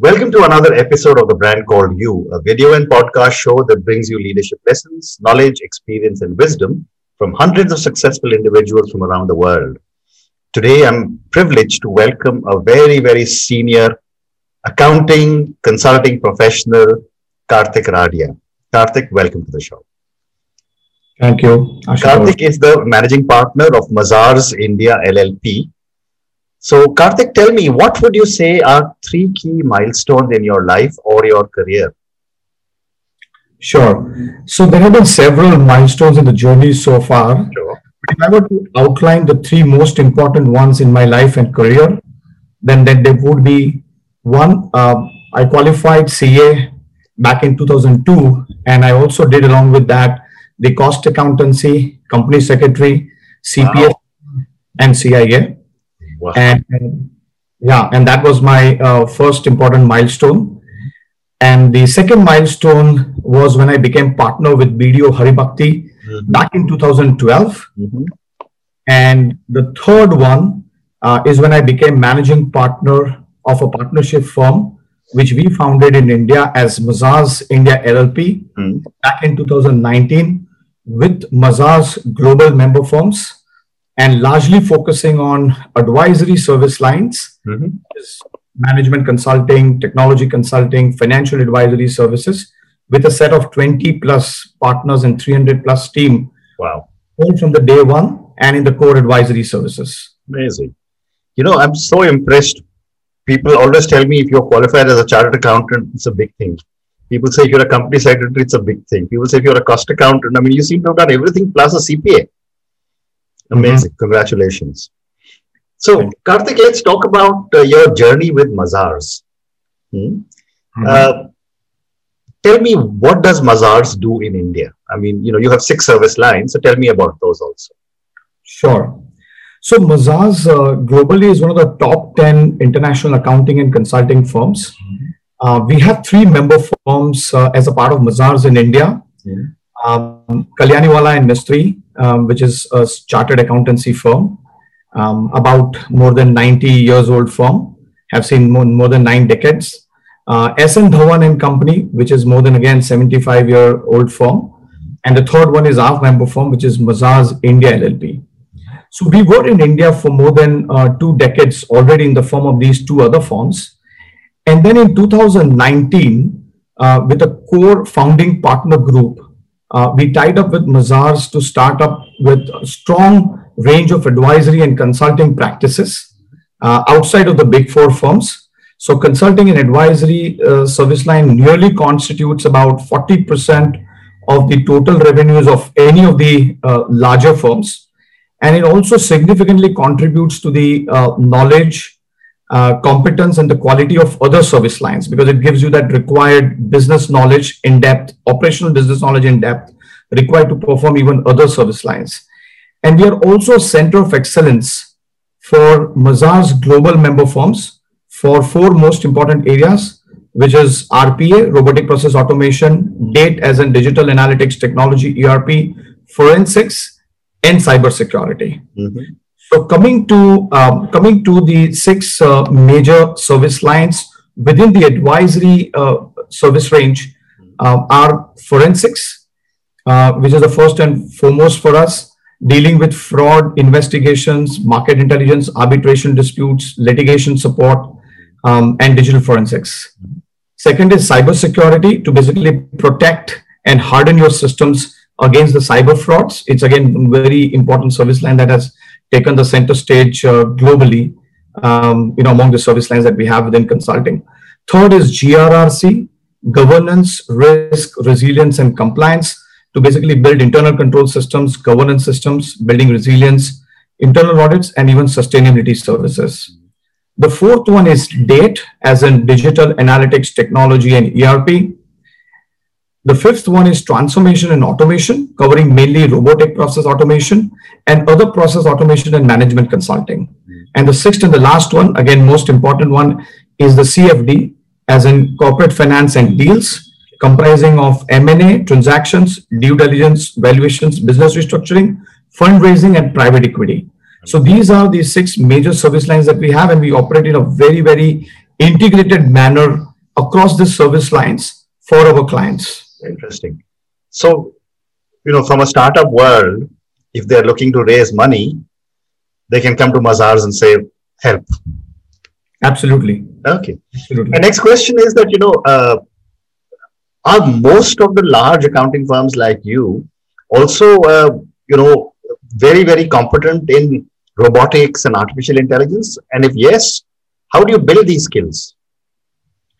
Welcome to another episode of The Brand Called You, a video and podcast show that brings you leadership lessons, knowledge, experience, and wisdom from hundreds of successful individuals from around the world. Today, I'm privileged to welcome a very, very senior accounting consulting professional, Kartik Radia. Kartik, welcome to the show. Thank you. Kartik is the managing partner of Mazars India LLP, so, Kartik, tell me, what would you say are three key milestones in your life or your career? Sure. So, there have been several milestones in the journey so far. Sure. If I were to outline the three most important ones in my life and career, then, then there would be one, uh, I qualified CA back in 2002, and I also did along with that the cost accountancy, company secretary, CPA, wow. and CIA. Wow. And, and, yeah, and that was my uh, first important milestone. And the second milestone was when I became partner with BDO Haribhakti mm-hmm. back in 2012. Mm-hmm. And the third one uh, is when I became managing partner of a partnership firm, which we founded in India as Mazars India LLP mm-hmm. back in 2019 with Mazars global member firms and largely focusing on advisory service lines, mm-hmm. management consulting, technology consulting, financial advisory services, with a set of 20 plus partners and 300 plus team. Wow. All from the day one and in the core advisory services. Amazing. You know, I'm so impressed. People always tell me if you're qualified as a chartered accountant, it's a big thing. People say if you're a company secretary, it's a big thing. People say if you're a cost accountant, I mean, you seem to have done everything plus a CPA. Amazing. Mm-hmm. Congratulations. So, Kartik, let's talk about uh, your journey with Mazars. Hmm? Mm-hmm. Uh, tell me, what does Mazars do in India? I mean, you know, you have six service lines, so tell me about those also. Sure. So, Mazars uh, globally is one of the top 10 international accounting and consulting firms. Mm-hmm. Uh, we have three member firms uh, as a part of Mazars in India. Mm-hmm. Um, Kalyaniwala and Mistry, um, which is a chartered accountancy firm, um, about more than 90 years old firm, have seen more, more than nine decades. Uh, SN Dhawan and Company, which is more than again 75 year old firm. And the third one is our member firm, which is Mazars India LLP. So we were in India for more than uh, two decades already in the form of these two other firms. And then in 2019, uh, with a core founding partner group, uh, we tied up with Mazars to start up with a strong range of advisory and consulting practices uh, outside of the big four firms. So consulting and advisory uh, service line nearly constitutes about 40% of the total revenues of any of the uh, larger firms. And it also significantly contributes to the uh, knowledge, uh, competence and the quality of other service lines because it gives you that required business knowledge in depth, operational business knowledge in depth required to perform even other service lines. And we are also a center of excellence for Mazars global member firms for four most important areas, which is RPA, robotic process automation, date as in digital analytics technology, ERP, forensics, and cybersecurity. Mm-hmm. So coming to um, coming to the six uh, major service lines within the advisory uh, service range uh, are forensics, uh, which is the first and foremost for us, dealing with fraud investigations, market intelligence, arbitration disputes, litigation support, um, and digital forensics. Second is cybersecurity to basically protect and harden your systems against the cyber frauds. It's again very important service line that has taken the center stage uh, globally, um, you know, among the service lines that we have within consulting. Third is GRRC, governance, risk, resilience, and compliance to basically build internal control systems, governance systems, building resilience, internal audits, and even sustainability services. The fourth one is DATE, as in digital analytics technology and ERP. The fifth one is transformation and automation, covering mainly robotic process automation and other process automation and management consulting. Hmm. And the sixth and the last one, again, most important one, is the CFD, as in corporate finance and deals, comprising of M&A, transactions, due diligence, valuations, business restructuring, fundraising, and private equity. So these are the six major service lines that we have, and we operate in a very, very integrated manner across the service lines for our clients. Interesting. So, you know, from a startup world, if they're looking to raise money, they can come to Mazars and say, help. Absolutely. Okay. Absolutely. My next question is that, you know, uh, are most of the large accounting firms like you also, uh, you know, very, very competent in robotics and artificial intelligence? And if yes, how do you build these skills?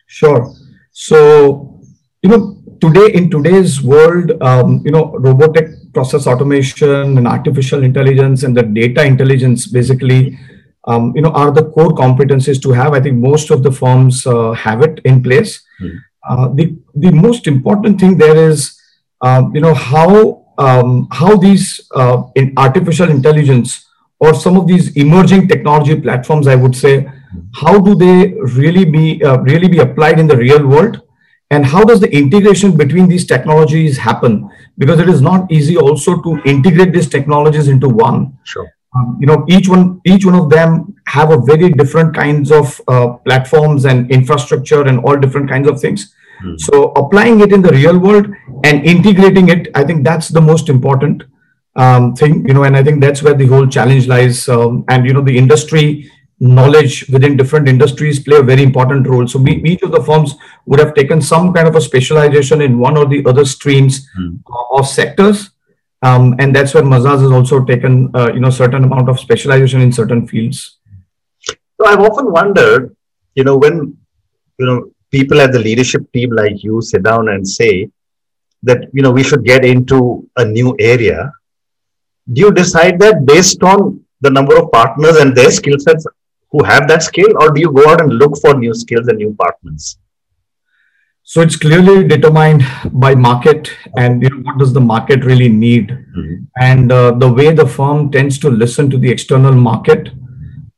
Sure. So, you know, today in today's world, um, you know, robotic process automation and artificial intelligence and the data intelligence basically, um, you know, are the core competencies to have. I think most of the firms uh, have it in place. Mm. Uh, the the most important thing there is, uh, you know, how um, how these uh, in artificial intelligence or some of these emerging technology platforms, I would say, how do they really be uh, really be applied in the real world and how does the integration between these technologies happen? Because it is not easy also to integrate these technologies into one. Sure. Um, you know each one each one of them have a very different kinds of uh, platforms and infrastructure and all different kinds of things. Hmm. so applying it in the real world and integrating it i think that's the most important um, thing you know and i think that's where the whole challenge lies um, and you know the industry knowledge within different industries play a very important role. So we, each of the firms would have taken some kind of a specialization in one or the other streams mm. or sectors. Um, and that's where Mazars has also taken, uh, you know, certain amount of specialization in certain fields. So I've often wondered, you know, when, you know, people at the leadership team like you sit down and say that, you know, we should get into a new area, do you decide that based on the number of partners and their skill sets who have that skill or do you go out and look for new skills and new partners? So it's clearly determined by market and you know, what does the market really need. Mm-hmm. and uh, the way the firm tends to listen to the external market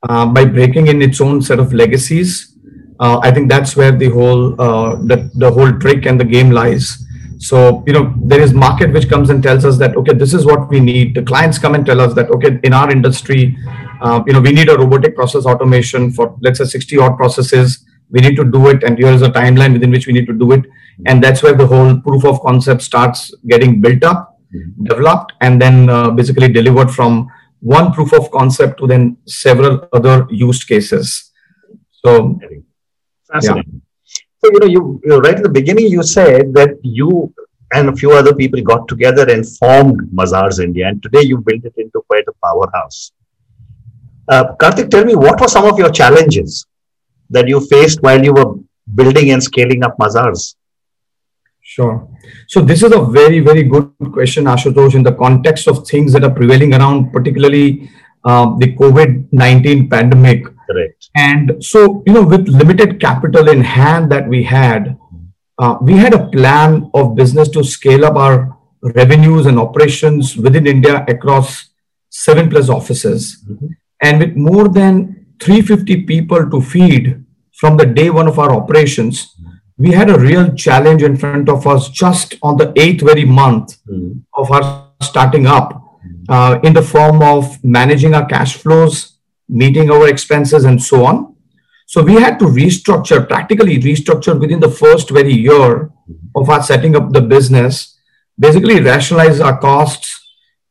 uh, by breaking in its own set of legacies uh, i think that's where the whole uh, the, the whole trick and the game lies. So you know there is market which comes and tells us that okay this is what we need. The clients come and tell us that okay in our industry uh, you know, we need a robotic process automation for let's say 60 odd processes. We need to do it, and here is a timeline within which we need to do it. And that's where the whole proof of concept starts getting built up, mm-hmm. developed, and then uh, basically delivered from one proof of concept to then several other use cases. So, fascinating. Yeah. So, you know, you, you right at the beginning, you said that you and a few other people got together and formed Mazars India, and today you built it into quite a powerhouse. Uh, Kartik, tell me what were some of your challenges that you faced while you were building and scaling up Mazars? Sure. So this is a very, very good question, Ashutosh, in the context of things that are prevailing around, particularly uh, the COVID-19 pandemic. Correct. And so, you know, with limited capital in hand that we had, uh, we had a plan of business to scale up our revenues and operations within India across seven plus offices. Mm-hmm. And with more than 350 people to feed from the day one of our operations, we had a real challenge in front of us just on the eighth very month mm. of our starting up uh, in the form of managing our cash flows, meeting our expenses, and so on. So we had to restructure, practically restructure within the first very year of our setting up the business, basically rationalize our costs,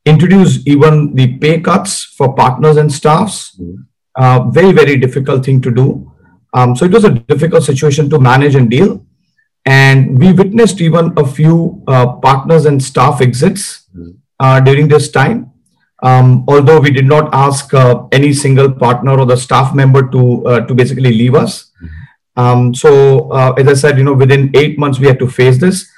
introduce even the pay cuts for partners and staffs. Mm-hmm. Uh, very, very difficult thing to do. Um, so it was a difficult situation to manage and deal. And we witnessed even a few uh, partners and staff exits mm-hmm. uh, during this time. Um, although we did not ask uh, any single partner or the staff member to uh, to basically leave us. Mm-hmm. Um, so uh, as I said, you know, within eight months we had to face this.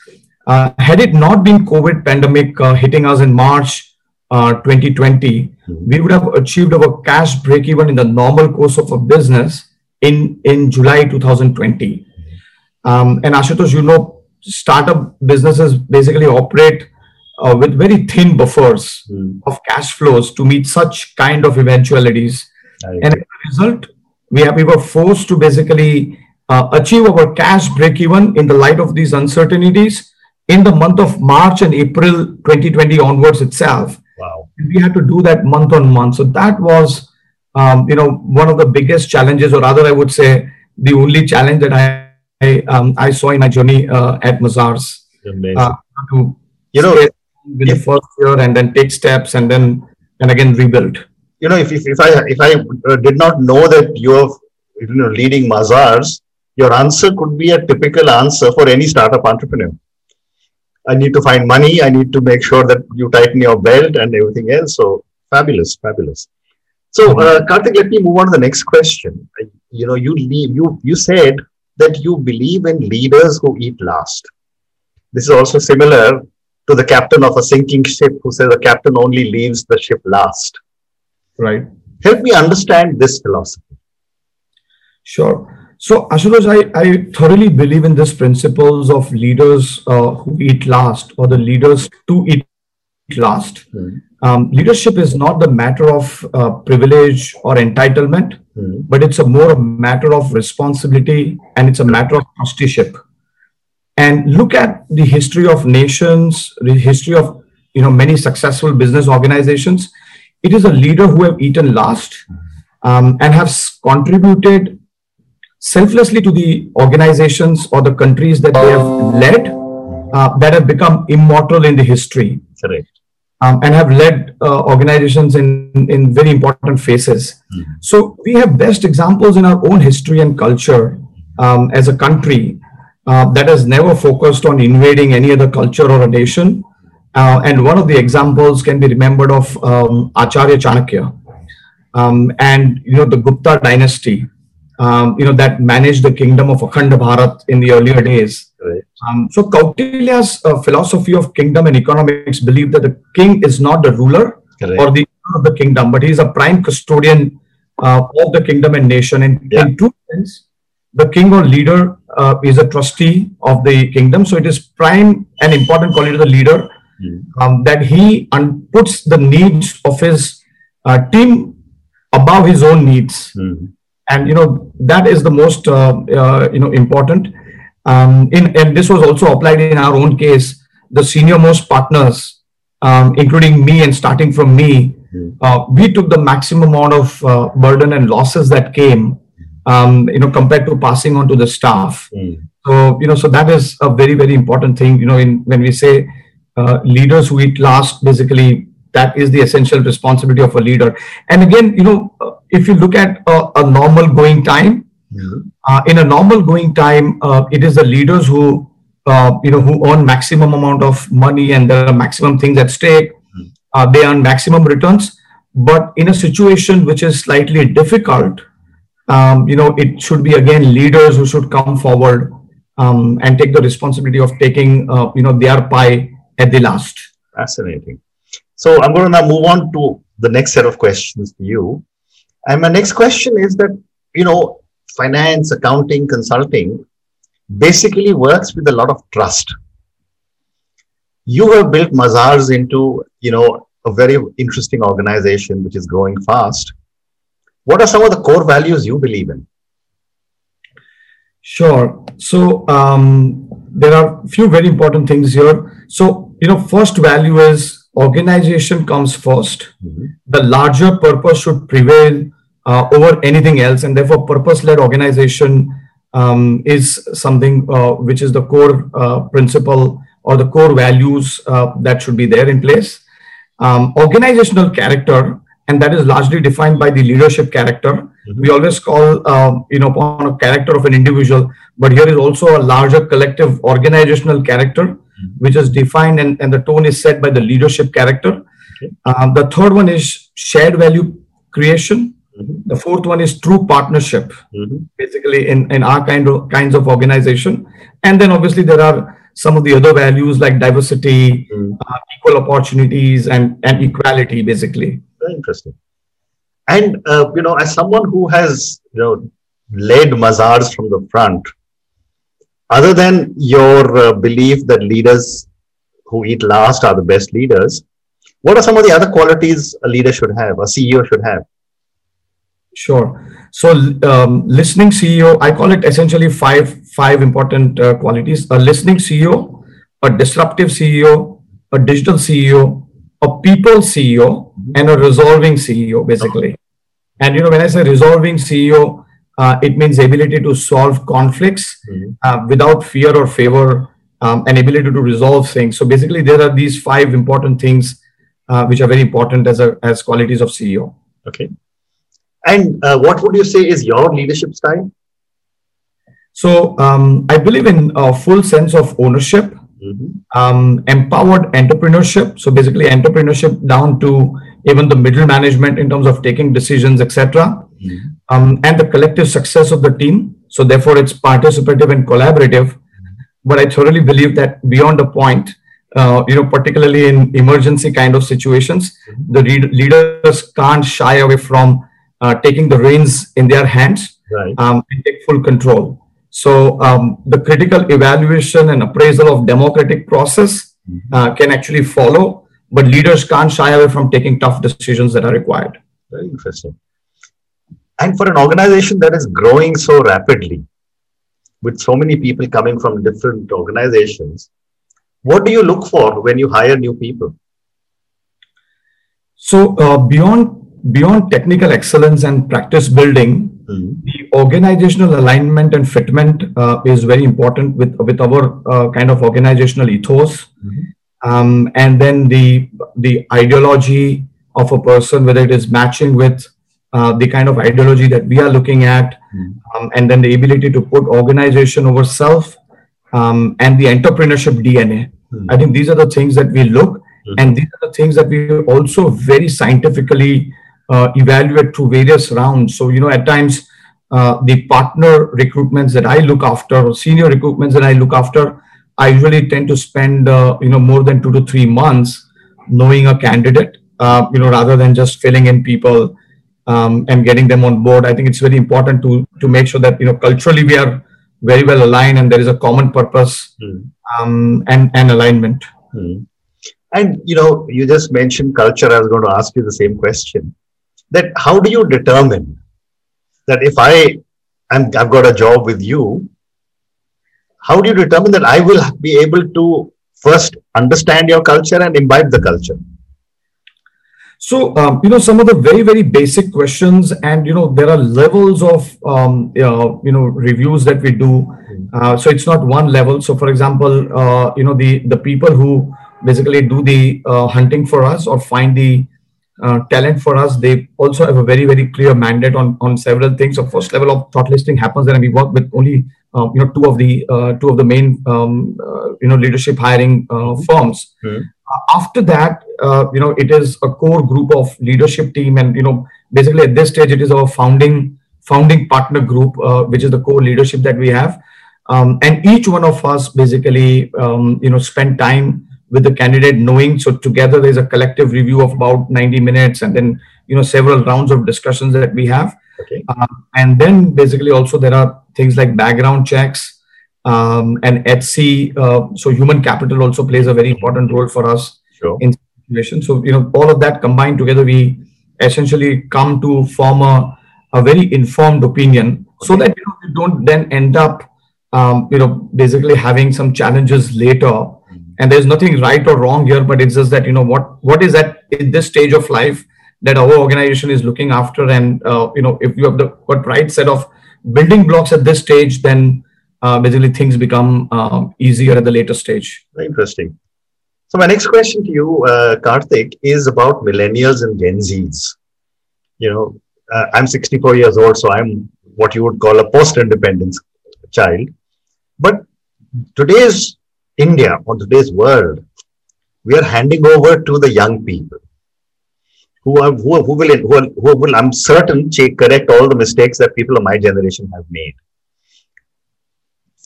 had it not been COVID pandemic hitting us in March, uh, 2020, mm-hmm. we would have achieved our cash break even in the normal course of a business in, in July 2020. Um, and Ashutosh, you know, startup businesses basically operate uh, with very thin buffers mm. of cash flows to meet such kind of eventualities. And as a result, we, have, we were forced to basically uh, achieve our cash break even in the light of these uncertainties in the month of March and April 2020 onwards itself. Wow. We had to do that month on month. So that was, um, you know, one of the biggest challenges, or rather, I would say, the only challenge that I I, um, I saw in my journey uh, at Mazars. Uh, to you know, in the first year and then take steps and then and again rebuild. You know, if, if, if I if I uh, did not know that you're you know leading Mazars, your answer could be a typical answer for any startup entrepreneur. I need to find money. I need to make sure that you tighten your belt and everything else. So fabulous, fabulous. So, Mm-hmm. uh, Kartik, let me move on to the next question. You know, you leave, you you said that you believe in leaders who eat last. This is also similar to the captain of a sinking ship who says the captain only leaves the ship last. Right. Help me understand this philosophy. Sure. So, Ashutosh, I, I thoroughly believe in this principles of leaders uh, who eat last or the leaders to eat last. Hmm. Um, leadership is not the matter of uh, privilege or entitlement, Hmm. but it's a more a matter of responsibility and it's a matter of trusteeship. And look at the history of nations, the history of you know many successful business organizations. It is a leader who have eaten last um, and have contributed selflessly to the organizations or the countries that they have led uh, that have become immortal in the history Correct. um, and have led uh, organizations in, in very important phases. Mhm. So we have best examples in our own history and culture um, as a country uh, that has never focused on invading any other culture or a nation. Uh, and one of the examples can be remembered of um, Acharya Chanakya um, and you know the Gupta dynasty. Um, you know that managed the kingdom of Akhanda Bharat in the earlier days. Correct. Um, so Kautilya's uh, philosophy of kingdom and economics believed that the king is not the ruler Correct. or the of the kingdom, but he is a prime custodian uh, of the kingdom and nation. And Yeah. in true sense, the king or leader uh, is a trustee of the kingdom. So it is prime and important quality of the leader Hmm. um, that he un- puts the needs of his uh, team above his own needs Hmm. And you know that is the most uh, uh, you know important um, in and this was also applied in our own case the senior most partners um, including me and starting from me Hmm. uh, we took the maximum amount of uh, burden and losses that came um, you know compared to passing on to the staff Hmm. so you know so that is a very very important thing you know in when we say uh, leaders who eat last basically that is the essential responsibility of a leader. And again you know uh, if you look at a, a normal going time Hmm. uh, in a normal going time uh, it is the leaders who uh, you know who earn maximum amount of money and there are maximum things at stake. Uh, they earn maximum returns. But in a situation which is slightly difficult um, you know it should be again leaders who should come forward um, and take the responsibility of taking uh, you know their pie at the last. Fascinating. So I'm going to now move on to the next set of questions to you. And my next question is that, you know, finance, accounting, consulting basically works with a lot of trust. You have built Mazars into, you know, a very interesting organization which is growing fast. What are some of the core values you believe in? Sure. So um, there are a few very important things here. So you know, first value is organization comes 1st The larger purpose should prevail uh, over anything else, and therefore, purpose-led organization um, is something uh, which is the core uh, principle or the core values uh, that should be there in place. Um, organizational character, and that is largely defined by the leadership character. We always call, um, you know, upon a character of an individual, but here is also a larger collective organizational character, which is defined and, and the tone is set by the leadership character. Okay. Um, the third one is shared value creation. Mhm. The fourth one is true partnership Mhm. basically in, in our kind of kinds of organization. And then obviously there are some of the other values like diversity, Mm. uh, equal opportunities, and, and equality, basically. Very interesting. And uh, you know, as someone who has you know led Mazars from the front, other than your uh, belief that leaders who eat last are the best leaders, what are some of the other qualities a leader should have, a CEO should have? Sure. So, um, listening CEO, I call it essentially five five important uh, qualities: a listening CEO, a disruptive CEO, a digital CEO, a people CEO, and a resolving CEO, basically. And you know, when I say resolving CEO, Uh, it means ability to solve conflicts Mhm. uh, without fear or favor, um, and ability to resolve things. So basically, there are these five important things uh, which are very important as a as qualities of CEO. Okay. And uh, what would you say is your leadership style? So um, I believe in a full sense of ownership, Mhm. um, empowered entrepreneurship. So basically, entrepreneurship down to even the middle management in terms of taking decisions, etc. Mhm. Um, and the collective success of the team. So therefore, it's participative and collaborative. But I thoroughly believe that beyond a point, uh, you know, particularly in emergency kind of situations, the read- leaders can't shy away from uh, taking the reins in their hands Right. um, and take full control. So um, the critical evaluation and appraisal of democratic process uh, can actually follow, but leaders can't shy away from taking tough decisions that are required. Very interesting. And for an organization that is growing so rapidly, with so many people coming from different organizations, what do you look for when you hire new people? So uh, beyond beyond technical excellence and practice building, Mhm. the organizational alignment and fitment uh, is very important with with our uh, kind of organizational ethos, Mhm. um, and then the the ideology of a person, whether it is matching with uh, the kind of ideology that we are looking at, Mhm. um, and then the ability to put organization over self, um, and the entrepreneurship DNA. Mhm. I think these are the things that we look, Mhm. and these are the things that we also very scientifically uh, evaluate through various rounds. So, you know, at times, uh, the partner recruitments that I look after, or senior recruitments that I look after, I usually tend to spend, uh, you know, more than two to three months knowing a candidate, uh, you know, rather than just filling in people um, and getting them on board. I think it's very important to to make sure that you know culturally we are very well aligned and there is a common purpose Mhm. um, and and alignment. Mhm. And you know, you just mentioned culture. I was going to ask you the same question. That how do you determine that if I am I've got a job with you, how do you determine that I will be able to first understand your culture and imbibe the culture? So, um, you know, some of the very, very basic questions, and you know, there are levels of um, uh, you know reviews that we do. Uh, so it's not one level. So, for example, uh, you know, the the people who basically do the uh, hunting for us or find the uh, talent for us, they also have a very, very clear mandate on on several things. So, first level of thought listing happens, and we work with only uh, you know two of the uh, two of the main um, uh, you know leadership hiring uh, firms after that, uh, you know, it is a core group of leadership team, and you know, basically at this stage, it is our founding founding partner group, uh, which is the core leadership that we have, um, and each one of us basically, um, you know, spend time with the candidate, knowing. So together, there's a collective review of about 90 minutes, and then you know, several rounds of discussions that we have, Okay. um, and then basically also there are things like background checks um, and HC. Uh, so human capital also plays a very important role for us Sure. in situation. So you know all of that combined together, we essentially come to form a, a very informed opinion, so that you know we don't then end up um, you know basically having some challenges later. And there's nothing right or wrong here, but it's just that you know what what is at in this stage of life that our organization is looking after, and uh, you know if you have the what right set of building blocks at this stage, then uh, basically things become um, easier at the later stage. Interesting. So my next question to you, uh, Kartik, is about millennials and Gen Zs. You know, uh, I'm 64 years old, so I'm what you would call a post-independence child. But today's India or today's world, we are handing over to the young people who are who, who will who, will- who will I'm certain correct all the mistakes that people of my generation have made.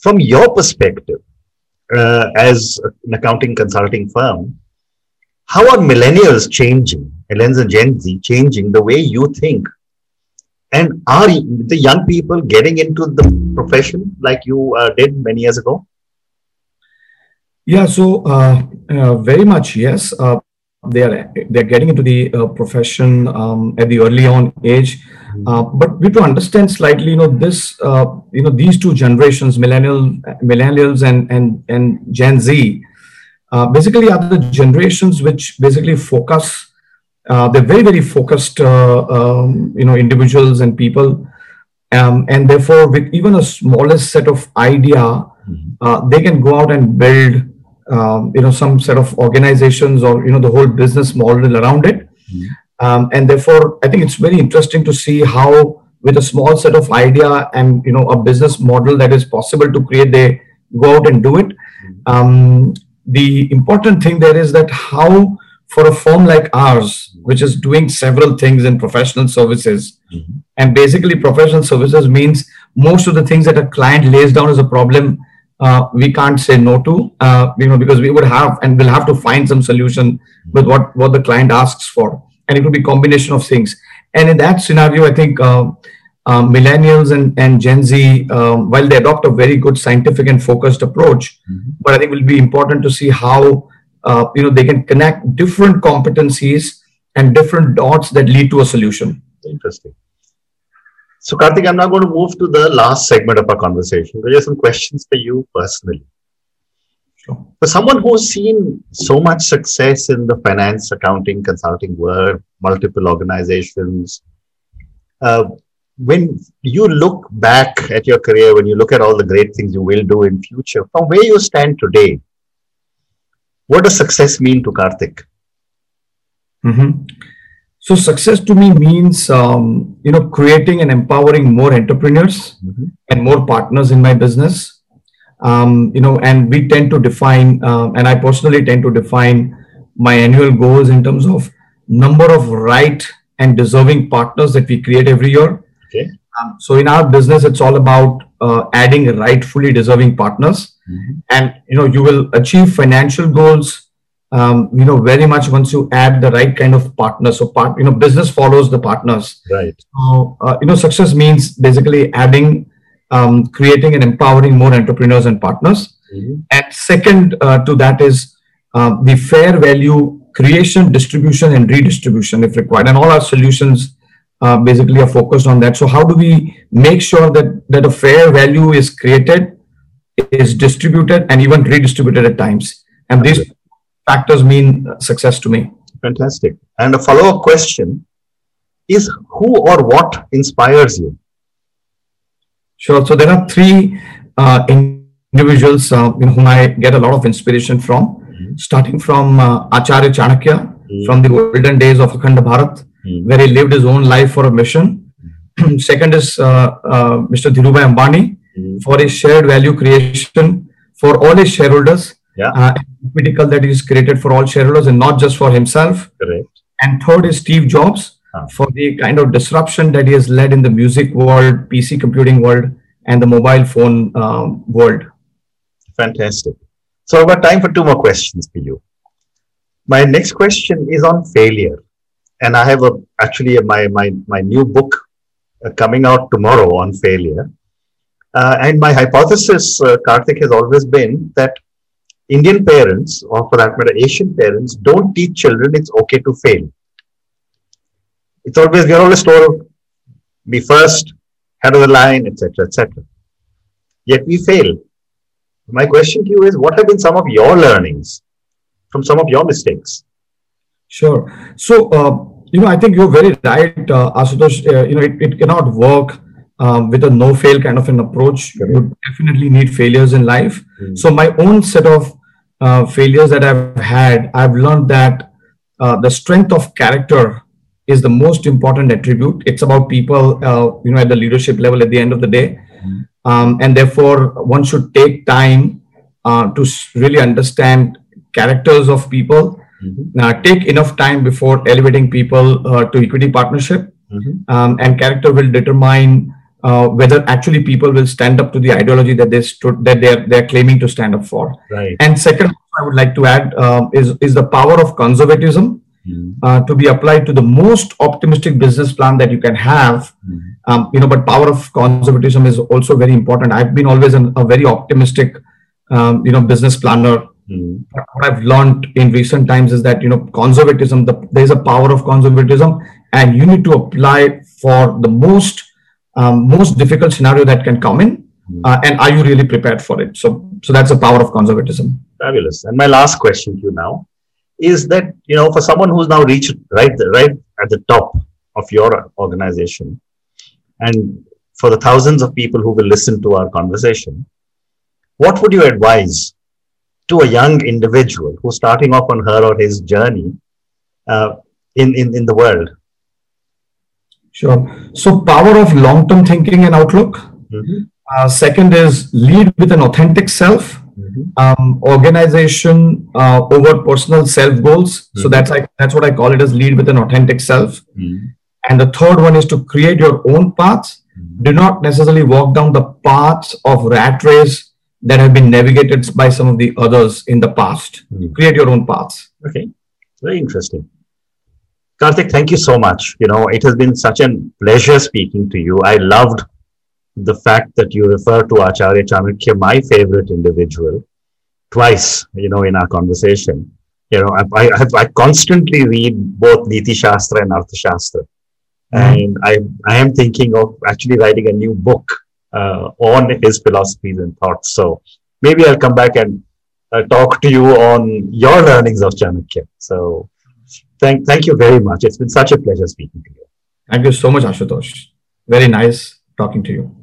From your perspective, uh, as an accounting consulting firm, how are millennials changing, and Gen Z changing the way you think? And are the young people getting into the profession like you uh, did many years ago? Yeah, so uh, uh, very much yes. Uh, they are they're getting into the uh, profession um, at the early on age, uh, but we have to understand slightly. You know this. Uh, you know these two generations, millennial millennials and and and Gen Z, uh, basically are the generations which basically focus. Uh, they're very very focused. Uh, um, you know individuals and people, um, and therefore with even a smallest set of idea Mhm. uh, they can go out and build um, you know some set of organizations or you know the whole business model around it Mhm. Um, and therefore i think it's very interesting to see how with a small set of idea and you know a business model that is possible to create they go out and do it um, the important thing there is that how for a firm like ours which is doing several things in professional services Mhm. and basically professional services means most of the things that a client lays down as a problem uh, we can't say no to uh, you know because we would have and we'll have to find some solution with what what the client asks for and it will be combination of things and in that scenario i think uh, uh, millennials and, and gen z um, while they adopt a very good scientific and focused approach Mhm. but i think it will be important to see how uh, you know they can connect different competencies and different dots that lead to a solution Interesting. So, Kartik, I'm now going to move to the last segment of our conversation. There are some questions for you personally. For someone who's seen so much success in the finance, accounting, consulting world, multiple organizations, uh, when you look back at your career, when you look at all the great things you will do in future, from where you stand today, what does success mean to Kartik? Mhm. So success to me means um, you know creating and empowering more entrepreneurs Mhm. and more partners in my business. Um, you know, and we tend to define, um, and I personally tend to define my annual goals in terms of number of right and deserving partners that we create every year. Okay. Um, so in our business, it's all about uh, adding rightfully deserving partners Mhm. and you know you will achieve financial goals um, you know very much once you add the right kind of partners so part you know business follows the partners Right. so uh, you know success means basically adding um, creating and empowering more entrepreneurs and partners Mhm. and second uh, to that is uh, the fair value creation distribution and redistribution if required and all our solutions uh, basically are focused on that so how do we make sure that that a fair value is created is distributed and even redistributed at times and these factors mean success to me Fantastic. And a follow up question is who or what inspires you? Sure. So there are three uh, individuals uh, you know, whom I get a lot of inspiration from, Mhm. starting from uh, Acharya Chanakya Mhm. from the golden days of Akhanda Bharat, Mhm. where he lived his own life for a mission. Second is uh, uh, Mr. Dhirubhai Ambani Mhm. for his shared value creation for all his shareholders. Yeah. Uh, critical that is created for all shareholders and not just for himself. Correct. And third is Steve Jobs. For the kind of disruption that he has led in the music world, PC computing world, and the mobile phone um, world. Fantastic. So I've got time for two more questions for you. My next question is on failure. And I have a actually my my, my new book uh, coming out tomorrow on failure. Uh, and my hypothesis, uh, Kartik, has always been that Indian parents, or for that matter, Asian parents, don't teach children it's okay to fail. It's always, we're always told, be first, head of the line, etc., etc. Yet we fail. My question to you is what have been some of your learnings from some of your mistakes? Sure. So, uh, you know, I think you're very right, uh, Ashutosh. Uh, you know, it, it cannot work um, with a no fail kind of an approach. Correct. You definitely need failures in life. Mm. So, my own set of uh, failures that I've had, I've learned that uh, the strength of character is the most important attribute. It's about people, uh, you know, at the leadership level at the end of the day. Mm. Um, and therefore, one should take time uh, to really understand characters of people Mhm. uh, take enough time before elevating people uh, to equity partnership Mhm. um, and character will determine uh, whether actually people will stand up to the ideology that they stood that they're they're claiming to stand up for Right. and second i would like to add um, is is the power of conservatism. Uh, to be applied to the most optimistic business plan that you can have Mhm. um, you know but power of conservatism is also very important i've been always an, a very optimistic um, you know business planner Mhm. what I've learned in recent times is that you know conservatism. The, there's a power of conservatism, and you need to apply for the most um, most difficult scenario that can come in. Uh, and are you really prepared for it? So, so that's the power of conservatism. Fabulous. And my last question to you now is that you know for someone who's now reached right right at the top of your organization, and for the thousands of people who will listen to our conversation, what would you advise to a young individual who's starting off on her or his journey uh, in, in, in the world? Sure. So, power of long term thinking and outlook. Mm-hmm. Uh, second is lead with an authentic self. Mm-hmm. Um, organization uh, over personal self goals. Mm-hmm. So that's like that's what I call it as lead with an authentic self. Mm-hmm. And the third one is to create your own paths. Mm-hmm. Do not necessarily walk down the paths of rat race that have been navigated by some of the others in the past. Mm-hmm. Create your own paths. Okay, very interesting. Kartik, thank you so much. You know, it has been such a pleasure speaking to you. I loved the fact that you refer to Acharya Chanakya, my favorite individual, twice, you know, in our conversation. You know, I, I, I constantly read both Niti Shastra and Artha Shastra. Mm-hmm. And I, I am thinking of actually writing a new book uh, on his philosophies and thoughts. So maybe I'll come back and uh, talk to you on your learnings of Chanakya. So thank, thank you very much. It's been such a pleasure speaking to you. Thank you so much, Ashutosh. Very nice talking to you.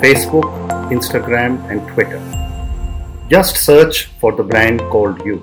Facebook, Instagram, and Twitter. Just search for the brand called You.